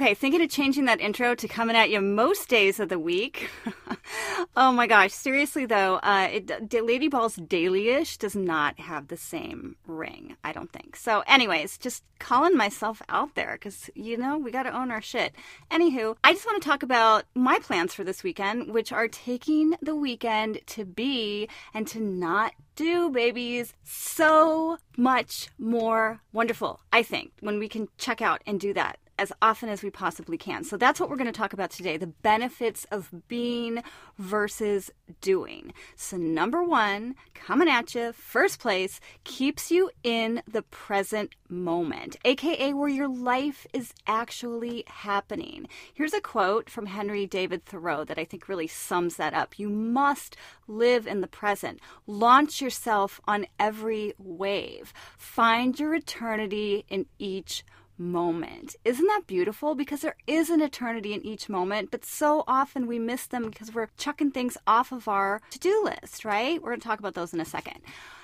Okay, thinking of changing that intro to coming at you most days of the week. oh my gosh, seriously though, uh, it, Lady Balls Daily-ish does not have the same ring, I don't think. So, anyways, just calling myself out there because you know we got to own our shit. Anywho, I just want to talk about my plans for this weekend, which are taking the weekend to be and to not do, babies. So much more wonderful, I think, when we can check out and do that as often as we possibly can. So that's what we're going to talk about today the benefits of being versus doing. So, number one, coming at you, first place, keeps you in the present moment, aka where your life is actually happening. Here's a quote from Henry David Thoreau that I think really sums that up. You must live in the present, launch yourself on every wave, find your eternity in each moment. Isn't that beautiful? Because there is an eternity in each moment, but so often we miss them because we're chucking things off of our to do list, right? We're going to talk about those in a second.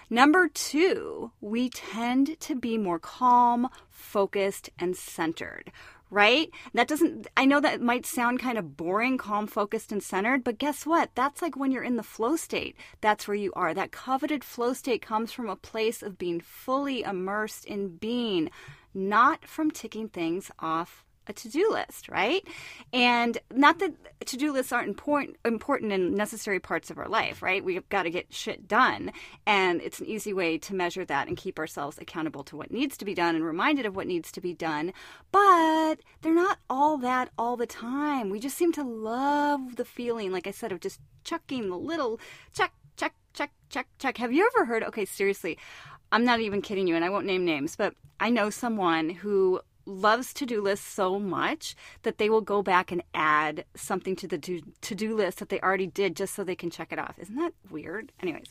Number two, we tend to be more calm, focused, and centered right? That doesn't, I know that might sound kind of boring, calm, focused, and centered, but guess what? That's like when you're in the flow state. That's where you are. That coveted flow state comes from a place of being fully immersed in being, not from ticking things off a to-do list, right? And not that to-do lists aren't important important and necessary parts of our life, right? We've got to get shit done, and it's an easy way to measure that and keep ourselves accountable to what needs to be done and reminded of what needs to be done. But they're not all that all the time. We just seem to love the feeling, like I said, of just chucking the little check, check, check, check, check. Have you ever heard? Okay, seriously. I'm not even kidding you, and I won't name names, but I know someone who loves to-do lists so much that they will go back and add something to the to-do list that they already did just so they can check it off. Isn't that weird? Anyways,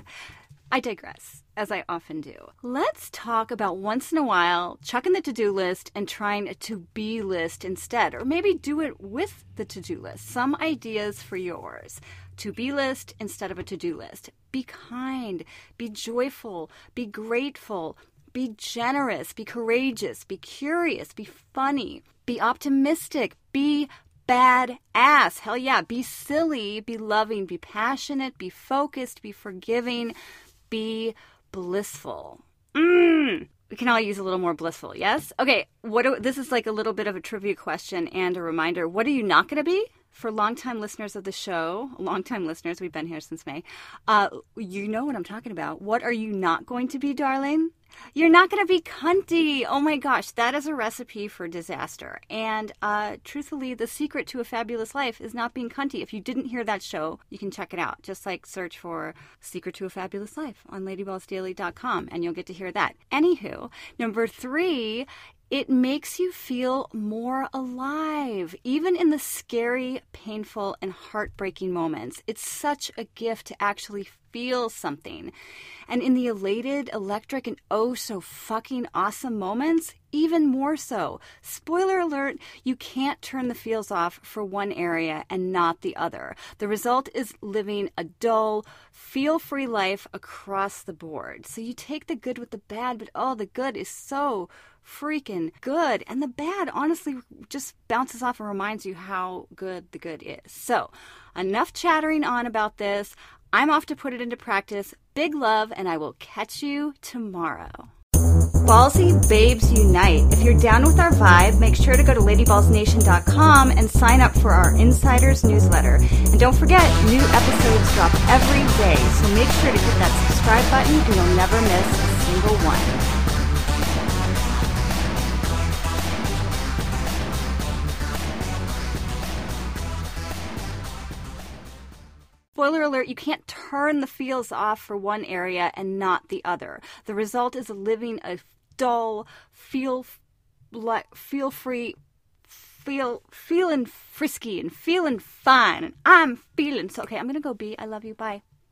I digress, as I often do. Let's talk about once in a while chucking the to do list and trying a to be list instead, or maybe do it with the to do list. Some ideas for yours. To be list instead of a to do list. Be kind, be joyful, be grateful, be generous, be courageous, be curious, be funny, be optimistic, be bad ass. Hell yeah, be silly, be loving, be passionate, be focused, be forgiving, be blissful. Mmm. We can all use a little more blissful, yes? Okay, what do, this is like a little bit of a trivia question and a reminder. What are you not going to be? For longtime listeners of the show, longtime listeners, we've been here since May, uh, you know what I'm talking about. What are you not going to be, darling? You're not going to be cunty. Oh my gosh, that is a recipe for disaster. And uh, truthfully, the secret to a fabulous life is not being cunty. If you didn't hear that show, you can check it out. Just like search for Secret to a Fabulous Life on ladyballsdaily.com and you'll get to hear that. Anywho, number three it makes you feel more alive, even in the scary, painful, and heartbreaking moments. It's such a gift to actually feel something. And in the elated, electric, and oh so fucking awesome moments, even more so. Spoiler alert, you can't turn the feels off for one area and not the other. The result is living a dull, feel free life across the board. So you take the good with the bad, but oh, the good is so freaking good. And the bad, honestly, just bounces off and reminds you how good the good is. So, enough chattering on about this. I'm off to put it into practice. Big love, and I will catch you tomorrow. Ballsy Babes Unite. If you're down with our vibe, make sure to go to ladyballsnation.com and sign up for our Insiders newsletter. And don't forget, new episodes drop every day, so make sure to hit that subscribe button and you'll never miss a single one. Spoiler alert, you can't turn the feels off for one area and not the other. The result is living a dull, feel feel free feel feeling frisky and feeling fine and I'm feeling so okay, I'm to go be. I love you. Bye.